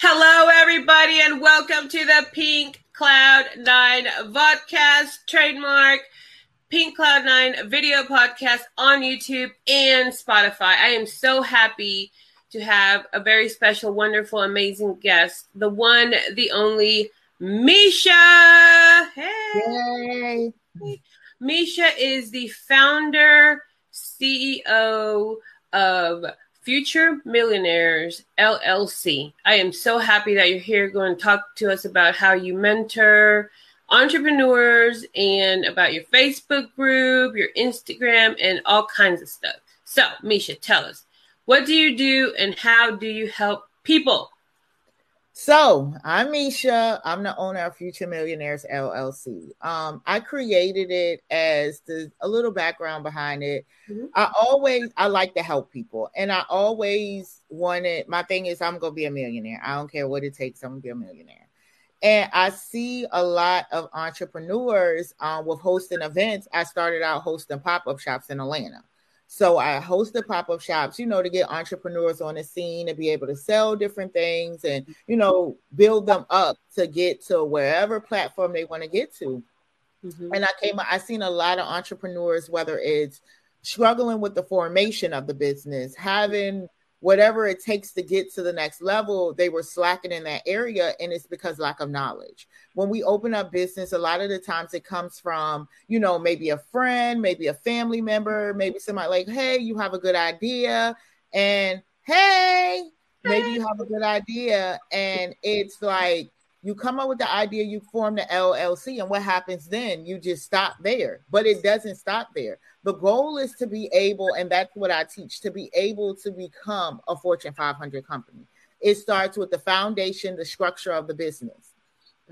Hello, everybody, and welcome to the Pink Cloud Nine Vodcast trademark Pink Cloud Nine video podcast on YouTube and Spotify. I am so happy to have a very special, wonderful, amazing guest, the one, the only Misha. Hey. Yay. Misha is the founder, CEO of Future Millionaires LLC. I am so happy that you're here going to talk to us about how you mentor entrepreneurs and about your Facebook group, your Instagram, and all kinds of stuff. So, Misha, tell us what do you do and how do you help people? So I'm Misha. I'm the owner of Future Millionaires LLC. Um, I created it as the a little background behind it. Mm-hmm. I always I like to help people, and I always wanted. My thing is I'm gonna be a millionaire. I don't care what it takes. I'm gonna be a millionaire. And I see a lot of entrepreneurs um, with hosting events. I started out hosting pop up shops in Atlanta. So I hosted pop-up shops, you know, to get entrepreneurs on the scene and be able to sell different things and, you know, build them up to get to wherever platform they want to get to. Mm-hmm. And I came, I seen a lot of entrepreneurs, whether it's struggling with the formation of the business, having whatever it takes to get to the next level, they were slacking in that area. And it's because lack of knowledge. When we open up business, a lot of the times it comes from, you know, maybe a friend, maybe a family member, maybe somebody like, hey, you have a good idea. And hey, maybe you have a good idea. And it's like, you come up with the idea, you form the LLC, and what happens then? You just stop there, but it doesn't stop there. The goal is to be able, and that's what I teach, to be able to become a Fortune 500 company. It starts with the foundation, the structure of the business.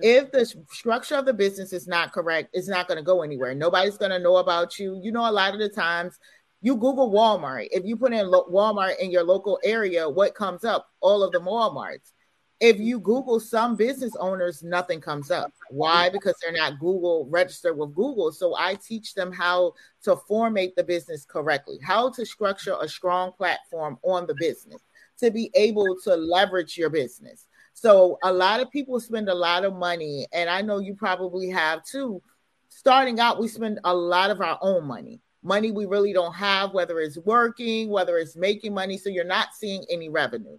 If the structure of the business is not correct, it's not going to go anywhere. Nobody's going to know about you. You know, a lot of the times you Google Walmart. If you put in Walmart in your local area, what comes up? All of the Walmarts if you Google some business owners, nothing comes up. Why? Because they're not Google registered with Google. So I teach them how to formate the business correctly, how to structure a strong platform on the business to be able to leverage your business. So a lot of people spend a lot of money, and I know you probably have too. Starting out, we spend a lot of our own money money we really don't have, whether it's working, whether it's making money. So you're not seeing any revenue.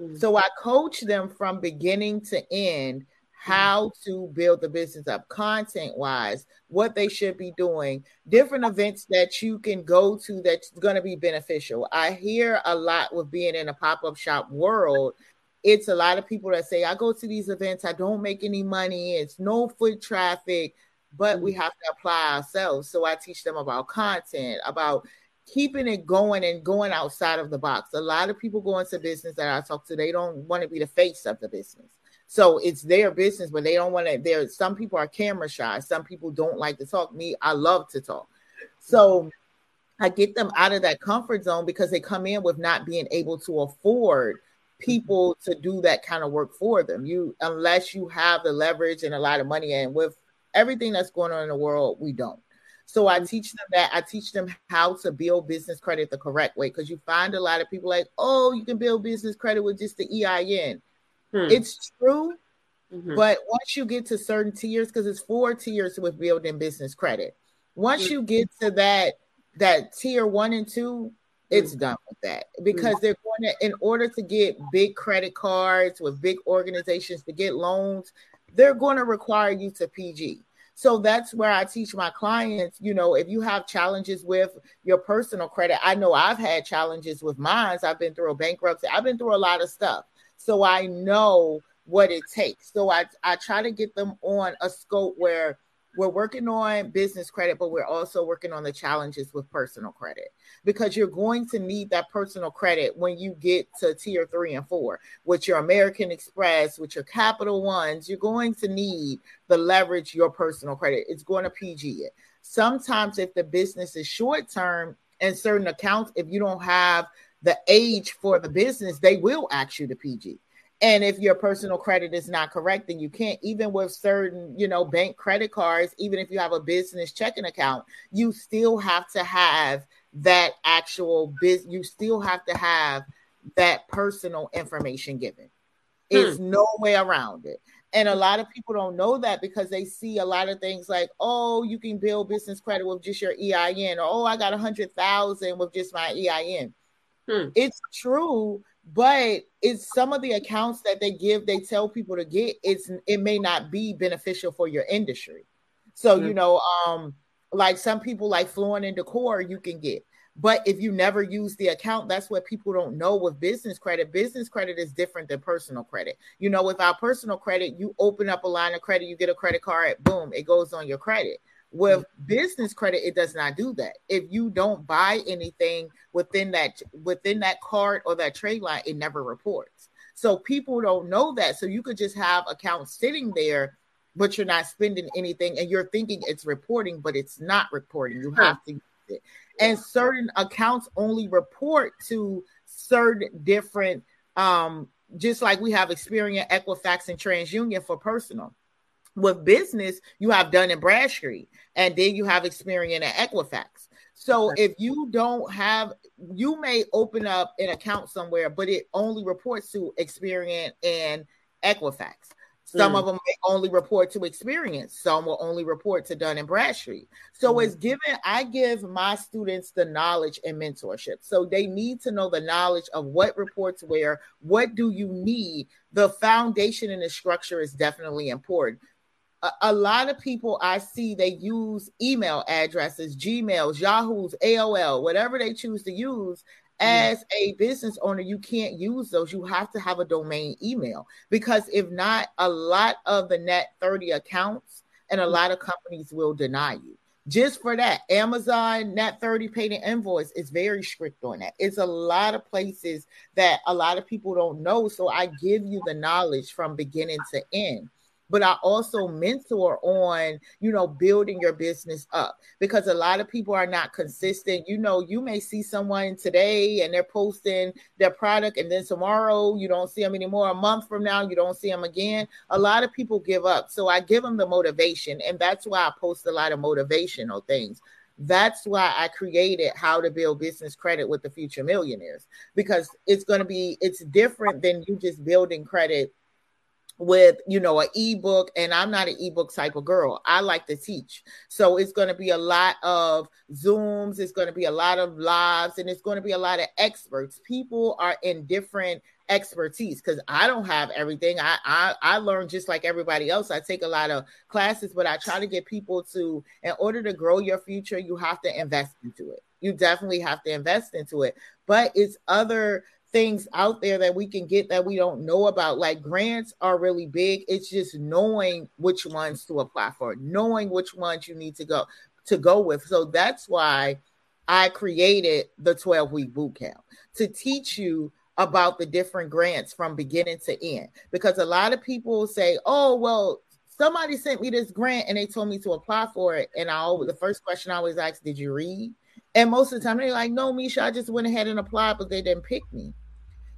Mm-hmm. So I coach them from beginning to end how to build the business up content wise, what they should be doing, different events that you can go to that's going to be beneficial. I hear a lot with being in a pop up shop world. It's a lot of people that say, I go to these events, I don't make any money, it's no foot traffic, but we mm-hmm. have to apply ourselves. So I teach them about content, about keeping it going and going outside of the box. A lot of people go into business that I talk to, they don't want to be the face of the business. So it's their business, but they don't want to. There, some people are camera shy. Some people don't like to talk. Me, I love to talk. So I get them out of that comfort zone because they come in with not being able to afford people to do that kind of work for them. You, unless you have the leverage and a lot of money, and with everything that's going on in the world, we don't. So I mm-hmm. teach them that. I teach them how to build business credit the correct way because you find a lot of people like, oh, you can build business credit with just the EIN. Hmm. It's true, mm-hmm. but once you get to certain tiers, because it's four tiers with building business credit. Once mm-hmm. you get to that that tier one and two, it's mm-hmm. done with that because mm-hmm. they're going to in order to get big credit cards with big organizations to get loans, they're going to require you to PG. So that's where I teach my clients, you know, if you have challenges with your personal credit, I know I've had challenges with mine. I've been through a bankruptcy, I've been through a lot of stuff. So I know what it takes. So I, I try to get them on a scope where we're working on business credit, but we're also working on the challenges with personal credit because you're going to need that personal credit when you get to tier three and four with your American Express, with your Capital Ones. You're going to need the leverage your personal credit. It's going to PG it. Sometimes, if the business is short term and certain accounts, if you don't have the age for the business, they will ask you to PG. And if your personal credit is not correct, then you can't, even with certain, you know, bank credit cards, even if you have a business checking account, you still have to have that actual business, you still have to have that personal information given. It's hmm. no way around it. And a lot of people don't know that because they see a lot of things like, oh, you can build business credit with just your EIN, or oh, I got a hundred thousand with just my EIN. Hmm. It's true, but it's some of the accounts that they give, they tell people to get, it's it may not be beneficial for your industry. So, hmm. you know, um, like some people like Floor and Decor, you can get. But if you never use the account, that's what people don't know with business credit. Business credit is different than personal credit. You know, with our personal credit, you open up a line of credit, you get a credit card, boom, it goes on your credit. With business credit, it does not do that. If you don't buy anything within that within that card or that trade line, it never reports. So people don't know that. So you could just have accounts sitting there, but you're not spending anything, and you're thinking it's reporting, but it's not reporting. You have to use it and certain accounts only report to certain different um just like we have Experian, Equifax, and TransUnion for personal. With business, you have Dun and Bradstreet, and then you have Experian and Equifax. So if you don't have, you may open up an account somewhere, but it only reports to Experian and Equifax. Some mm. of them only report to Experian. Some will only report to Dun and Bradstreet. So mm. it's given, I give my students the knowledge and mentorship. So they need to know the knowledge of what reports where, what do you need. The foundation and the structure is definitely important. A, a lot of people I see they use email addresses, Gmails, Yahoo's, AOL, whatever they choose to use, as a business owner you can't use those. You have to have a domain email because if not a lot of the net 30 accounts and a mm. lot of companies will deny you. Just for that amazon net 30 paid an invoice is very strict on that. It's a lot of places that a lot of people don't know. So i give you the knowledge from beginning to end but I also mentor on, you know, building your business up because a lot of people are not consistent. You know, you may see someone today and they're posting their product, and then tomorrow you don't see them anymore. A month from now, you don't see them again. A lot of people give up. So I give them the motivation, and that's why I post a lot of motivational things. That's why I created how to build business credit with the future millionaires because it's going to be it's different than you just building credit with you know an ebook and i'm not an ebook type of girl. I like to teach. So it's going to be a lot of zooms it's going to be a lot of lives and it's going to be a lot of experts. People are in different expertise because i don't have everything. I, I i learn just like everybody else. I take a lot of classes but i try to get people to in order to grow your future you have to invest into it. You definitely have to invest into it. But it's other things out there that we can get that we don't know about. Like grants are really big. It's just knowing which ones to apply for, knowing which ones you need to go to go with. So that's why I created the 12 week boot camp to teach you about the different grants from beginning to end. Because a lot of people say, oh, well, somebody sent me this grant and they told me to apply for it. And I always, the first question I always ask, did you read? And most of the time they're like, no, Misha, I just went ahead and applied, but they didn't pick me.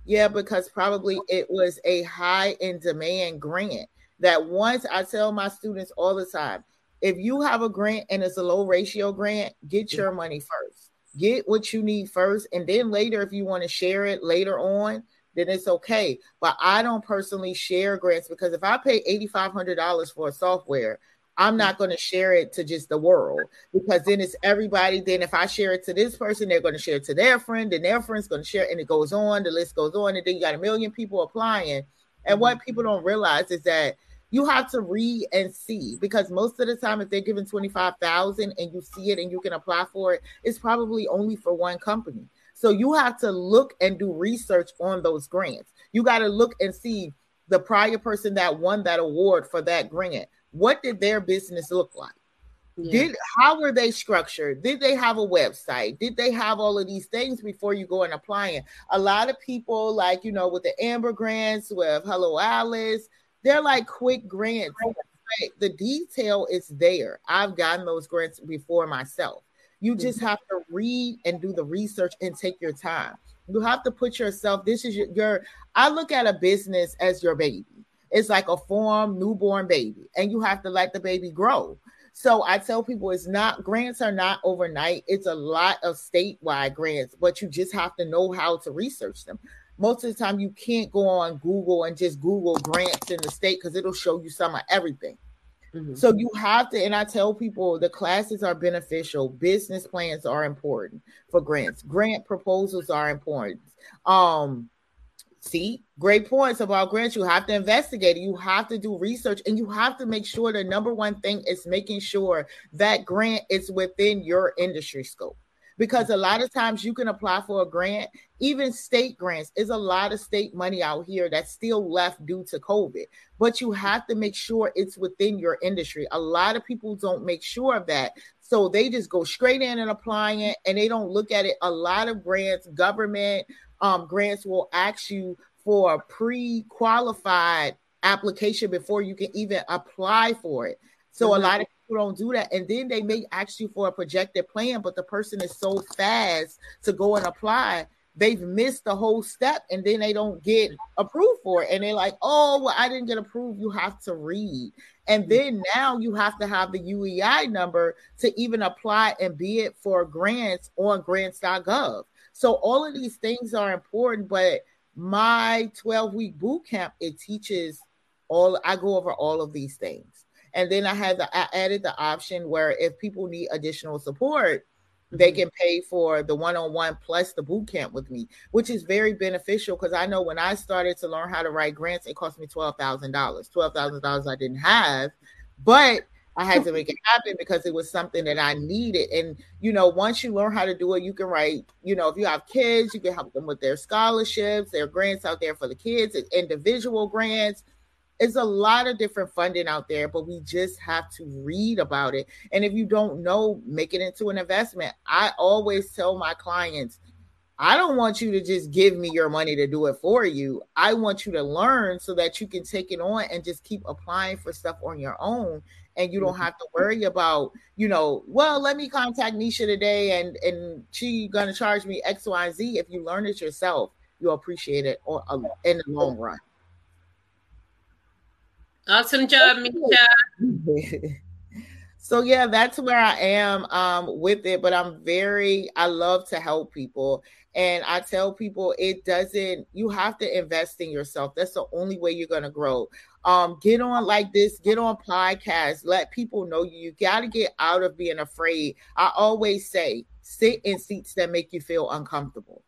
Yeah, because probably it was a high in demand grant that once I tell my students all the time, if you have a grant and it's a low ratio grant, get your money first. Get what you need first. And then later, if you want to share it later on, then it's okay. But I don't personally share grants because if I pay $8,500 for a software, I'm not going to share it to just the world because then it's everybody. Then if I share it to this person, they're going to share it to their friend, and their friend's going to share, it, and it goes on. The list goes on, and then you got a million people applying. And what mm-hmm. people don't realize is that you have to read and see because most of the time, if they're given twenty five thousand and you see it and you can apply for it, it's probably only for one company. So you have to look and do research on those grants. You got to look and see the prior person that won that award for that grant what did their business look like? Yeah. Did how were they structured? Did they have a website? Did they have all of these things before you go and apply it? A lot of people, like you know, with the Amber grants, with Hello Alice, they're like quick grants. The detail is there. I've gotten those grants before myself. You mm-hmm. just have to read and do the research and take your time. You have to put yourself. This is your, your I look at a business as your baby it's like a form newborn baby, and you have to let the baby grow. So I tell people it's not grants are not overnight. It's a lot of statewide grants, but you just have to know how to research them. most of the time you can't go on Google and just Google grants in the state because it'll show you some of everything. Mm-hmm. So you have to, and I tell people the classes are beneficial. Business plans are important for grants. Grant proposals are important. Um, see, great points about grants. You have to investigate. You have to do research, and you have to make sure the number one thing is making sure that grant is within your industry scope because a lot of times you can apply for a grant, even state grants. Is a lot of state money out here that's still left due to COVID, but you have to make sure it's within your industry. A lot of people don't make sure of that. So they just go straight in and applying it and they don't look at it. A lot of grants, government um, grants will ask you for a pre-qualified application before you can even apply for it. So mm-hmm. a lot of people don't do that. And then they may ask you for a projected plan, but the person is so fast to go and apply, they've missed the whole step and then they don't get approved for it. And they're like, oh, well, I didn't get approved. You have to read. And mm. then now you have to have the UEI number to even apply and be it for grants on grants.gov. So all of these things are important, but my 12 week boot camp, it teaches all I go over all of these things. And then I had the I added the option where if people need additional support, they mm-hmm. can pay for the one-on-one plus the boot camp with me, which is very beneficial because I know when I started to learn how to write grants, it cost me twelve thousand dollars. Twelve thousand dollars I didn't have, but I had to make it happen because it was something that I needed. And you know, once you learn how to do it, you can write. You know, if you have kids, you can help them with their scholarships, their grants out there for the kids, individual grants it's a lot of different funding out there, but we just have to read about it. And if you don't know, make it into an investment. I always tell my clients, I don't want you to just give me your money to do it for you. I want you to learn so that you can take it on and just keep applying for stuff on your own. And you don't mm-hmm. have to worry about, you know, well, let me contact Misha today and and she gonna charge me X, Y, and Z. If you learn it yourself, you'll appreciate it in the long run. Awesome job, Misha. so yeah, that's where I am um, with it. But I'm very, I love to help people. And I tell people it doesn't, you have to invest in yourself. That's the only way you're gonna grow. Um, get on like this, get on podcasts, let people know you. You got to get out of being afraid. I always say, sit in seats that make you feel uncomfortable.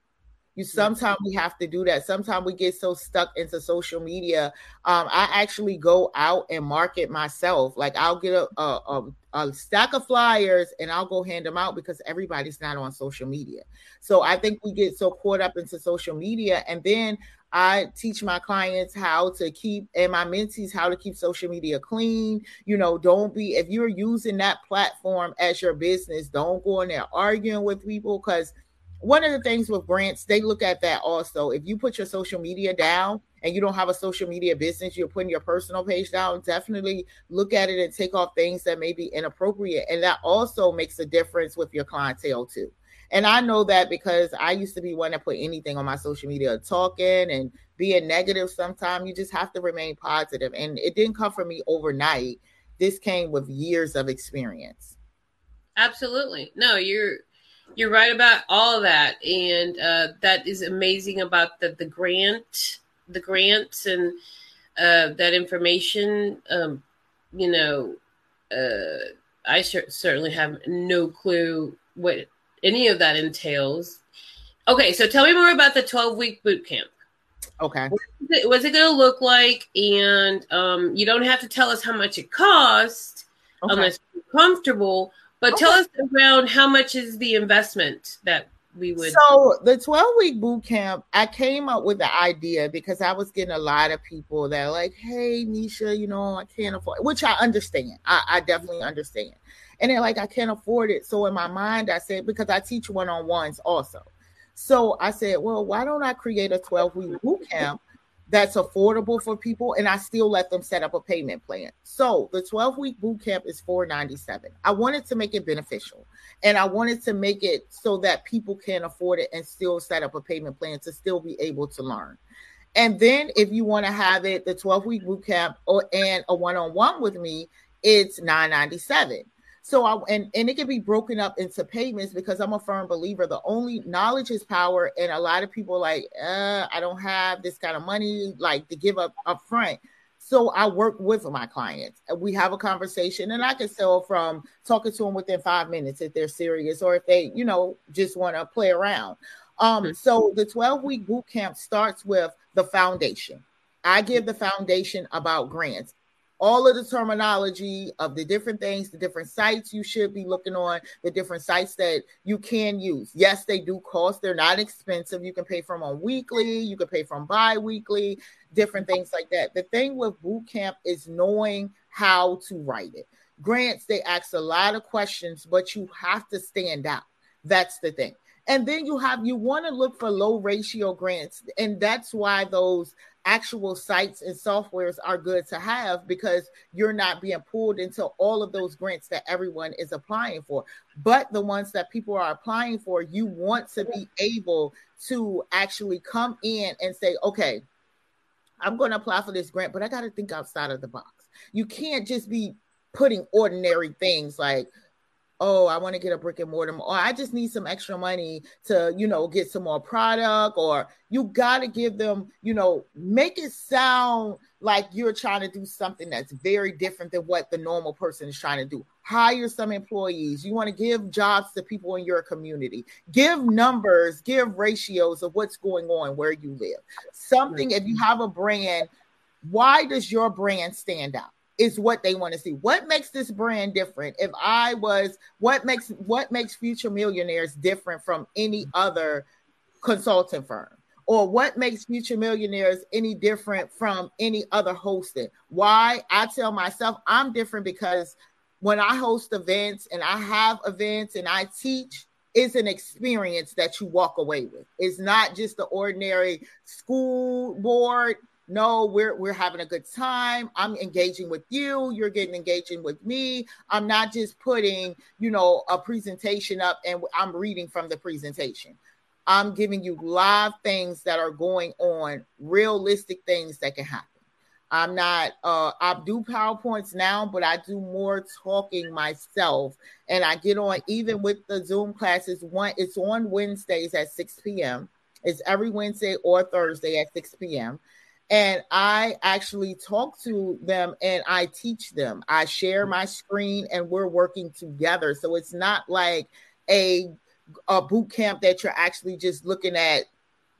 You sometimes we have to do that. Sometimes we get so stuck into social media. Um, I actually go out and market myself. Like I'll get a, a, a, stack of flyers and I'll go hand them out because everybody's not on social media. So I think we get so caught up into social media, and then I teach my clients how to keep and my mentees how to keep social media clean. You know, don't be if you're using that platform as your business, don't go in there arguing with people because one of the things with grants, they look at that also. If you put your social media down and you don't have a social media business, you're putting your personal page down, definitely look at it and take off things that may be inappropriate. And that also makes a difference with your clientele too. And I know that because I used to be one that put anything on my social media talking and being negative sometimes. You just have to remain positive. And it didn't come from me overnight. This came with years of experience. Absolutely. No, you're you're right about all of that, and uh, that is amazing about the the grant, the grants, and uh, that information. Um, you know, uh, I certainly have no clue what any of that entails. Okay, so tell me more about the 12 week boot camp. Okay. What's it, it going to look like? And um, you don't have to tell us how much it costs okay. unless you're comfortable. But okay. tell us around how much is the investment that we would. So the 12 week boot camp, I came up with the idea because I was getting a lot of people that are like, hey, Misha, you know, I can't afford it, which I understand. I, I definitely understand. And they're like, I can't afford it. So in my mind, I said, because I teach one on ones also. So I said, well, why don't I create a 12 week boot camp that's affordable for people and I still let them set up a payment plan. So the 12 week boot camp is 497. I wanted to make it beneficial and I wanted to make it so that people can afford it and still set up a payment plan to still be able to learn. And then if you want to have it the 12 week boot camp or and a one-on-one with me, it's 997. So I and and it can be broken up into payments because I'm a firm believer the only knowledge is power, and a lot of people like, uh, I don't have this kind of money like to give up up front. So I work with my clients. We have a conversation, and I can sell from talking to them within five minutes if they're serious or if they, you know, just want to play around. Um, mm-hmm. so the 12 week boot camp starts with the foundation. I give the foundation about grants all of the terminology of the different things, the different sites you should be looking on, the different sites that you can use. Yes, they do cost, they're not expensive. You can pay from on weekly, you can pay from bi weekly, different things like that. The thing with boot camp is knowing how to write it. Grants, they ask a lot of questions, but you have to stand out. That's the thing. And then you have you want to look for low ratio grants, and that's why those actual sites and softwares are good to have because you're not being pulled into all of those grants that everyone is applying for. But the ones that people are applying for, you want to be able to actually come in and say, okay, I'm going to apply for this grant, but I got to think outside of the box. You can't just be putting ordinary things like, oh, I want to get a brick and mortar, or I just need some extra money to, you know, get some more product, or you got to give them, you know, make it sound like you're trying to do something that's very different than what the normal person is trying to do. Hire some employees. You want to give jobs to people in your community. Give numbers, give ratios of what's going on where you live. Something, if you have a brand, why does your brand stand out? Is what they want to see. What makes this brand different? If I was, what makes what makes Future Millionaires different from any other consulting firm? Or what makes Future Millionaires any different from any other hosting? Why I tell myself I'm different because when I host events and I have events and I teach, it's an experience that you walk away with. It's not just the ordinary school board no we're we're having a good time. I'm engaging with you. You're getting engaging with me. I'm not just putting you know a presentation up and i'm reading from the presentation. I'm giving you live things that are going on realistic things that can happen. I'm not uh i do powerpoints now but i do more talking myself. And i get on even with the zoom classes one it's on wednesdays at 6 p.m it's every wednesday or thursday at 6 p.m and I actually talk to them and I teach them. I share my screen and we're working together. So it's not like a a boot camp that you're actually just looking at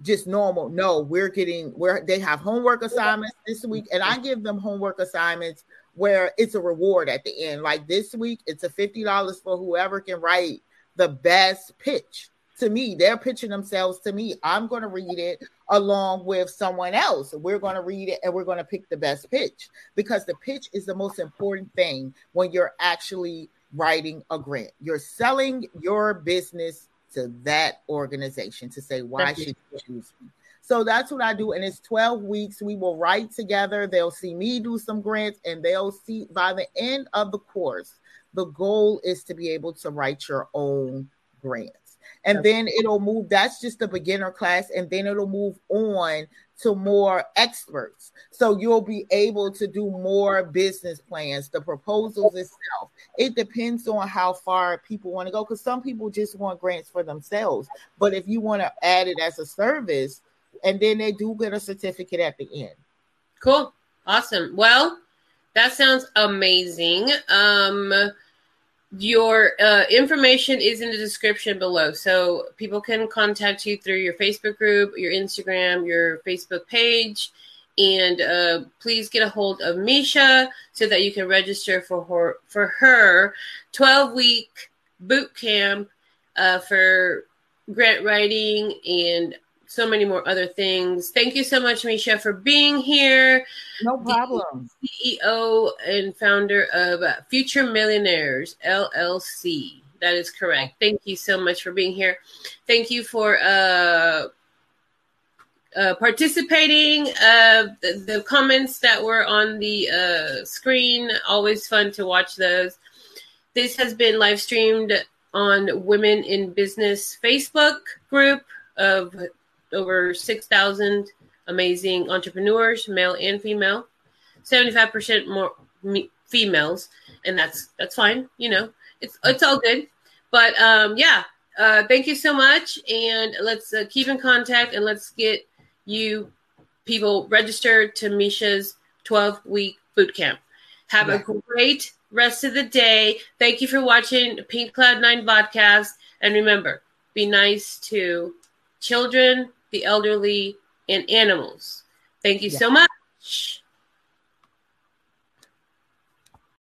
just normal. No, we're getting where they have homework assignments this week and I give them homework assignments where it's a reward at the end. Like this week it's a $50 for whoever can write the best pitch to me. They're pitching themselves to me. I'm going to read it along with someone else. We're going to read it and we're going to pick the best pitch because the pitch is the most important thing when you're actually writing a grant. You're selling your business to that organization to say, why should you choose me? So that's what I do. And it's 12 weeks. We will write together. They'll see me do some grants and they'll see by the end of the course, the goal is to be able to write your own grant and then it'll move. That's just a beginner class, and then it'll move on to more experts. So you'll be able to do more business plans, the proposals itself. It depends on how far people want to go because some people just want grants for themselves. But if you want to add it as a service, and then they do get a certificate at the end. Cool. Awesome. Well, that sounds amazing. Um your uh, information is in the description below. So people can contact you through your facebook group your instagram your facebook page. And uh, please get a hold of misha so that you can register for her for her 12 week boot camp uh, for grant writing and so many more other things. Thank you so much, Misha, for being here. No problem. CEO and founder of Future Millionaires LLC. That is correct. Thank you so much for being here. Thank you for uh, uh, participating. Uh, the, the, comments that were on the uh, screen, always fun to watch those. This has been live streamed on Women in Business Facebook group of over 6,000 amazing entrepreneurs, male and female. 75% more females, and that's that's fine. You know, it's it's all good. But um, yeah, uh, thank you so much, and let's uh, keep in contact, and let's get you people registered to Misha's 12 week boot camp. Have yeah. a great rest of the day. Thank you for watching Pink Cloud Nine podcast, and remember, be nice to children, the elderly, and animals. Thank you yeah. so much.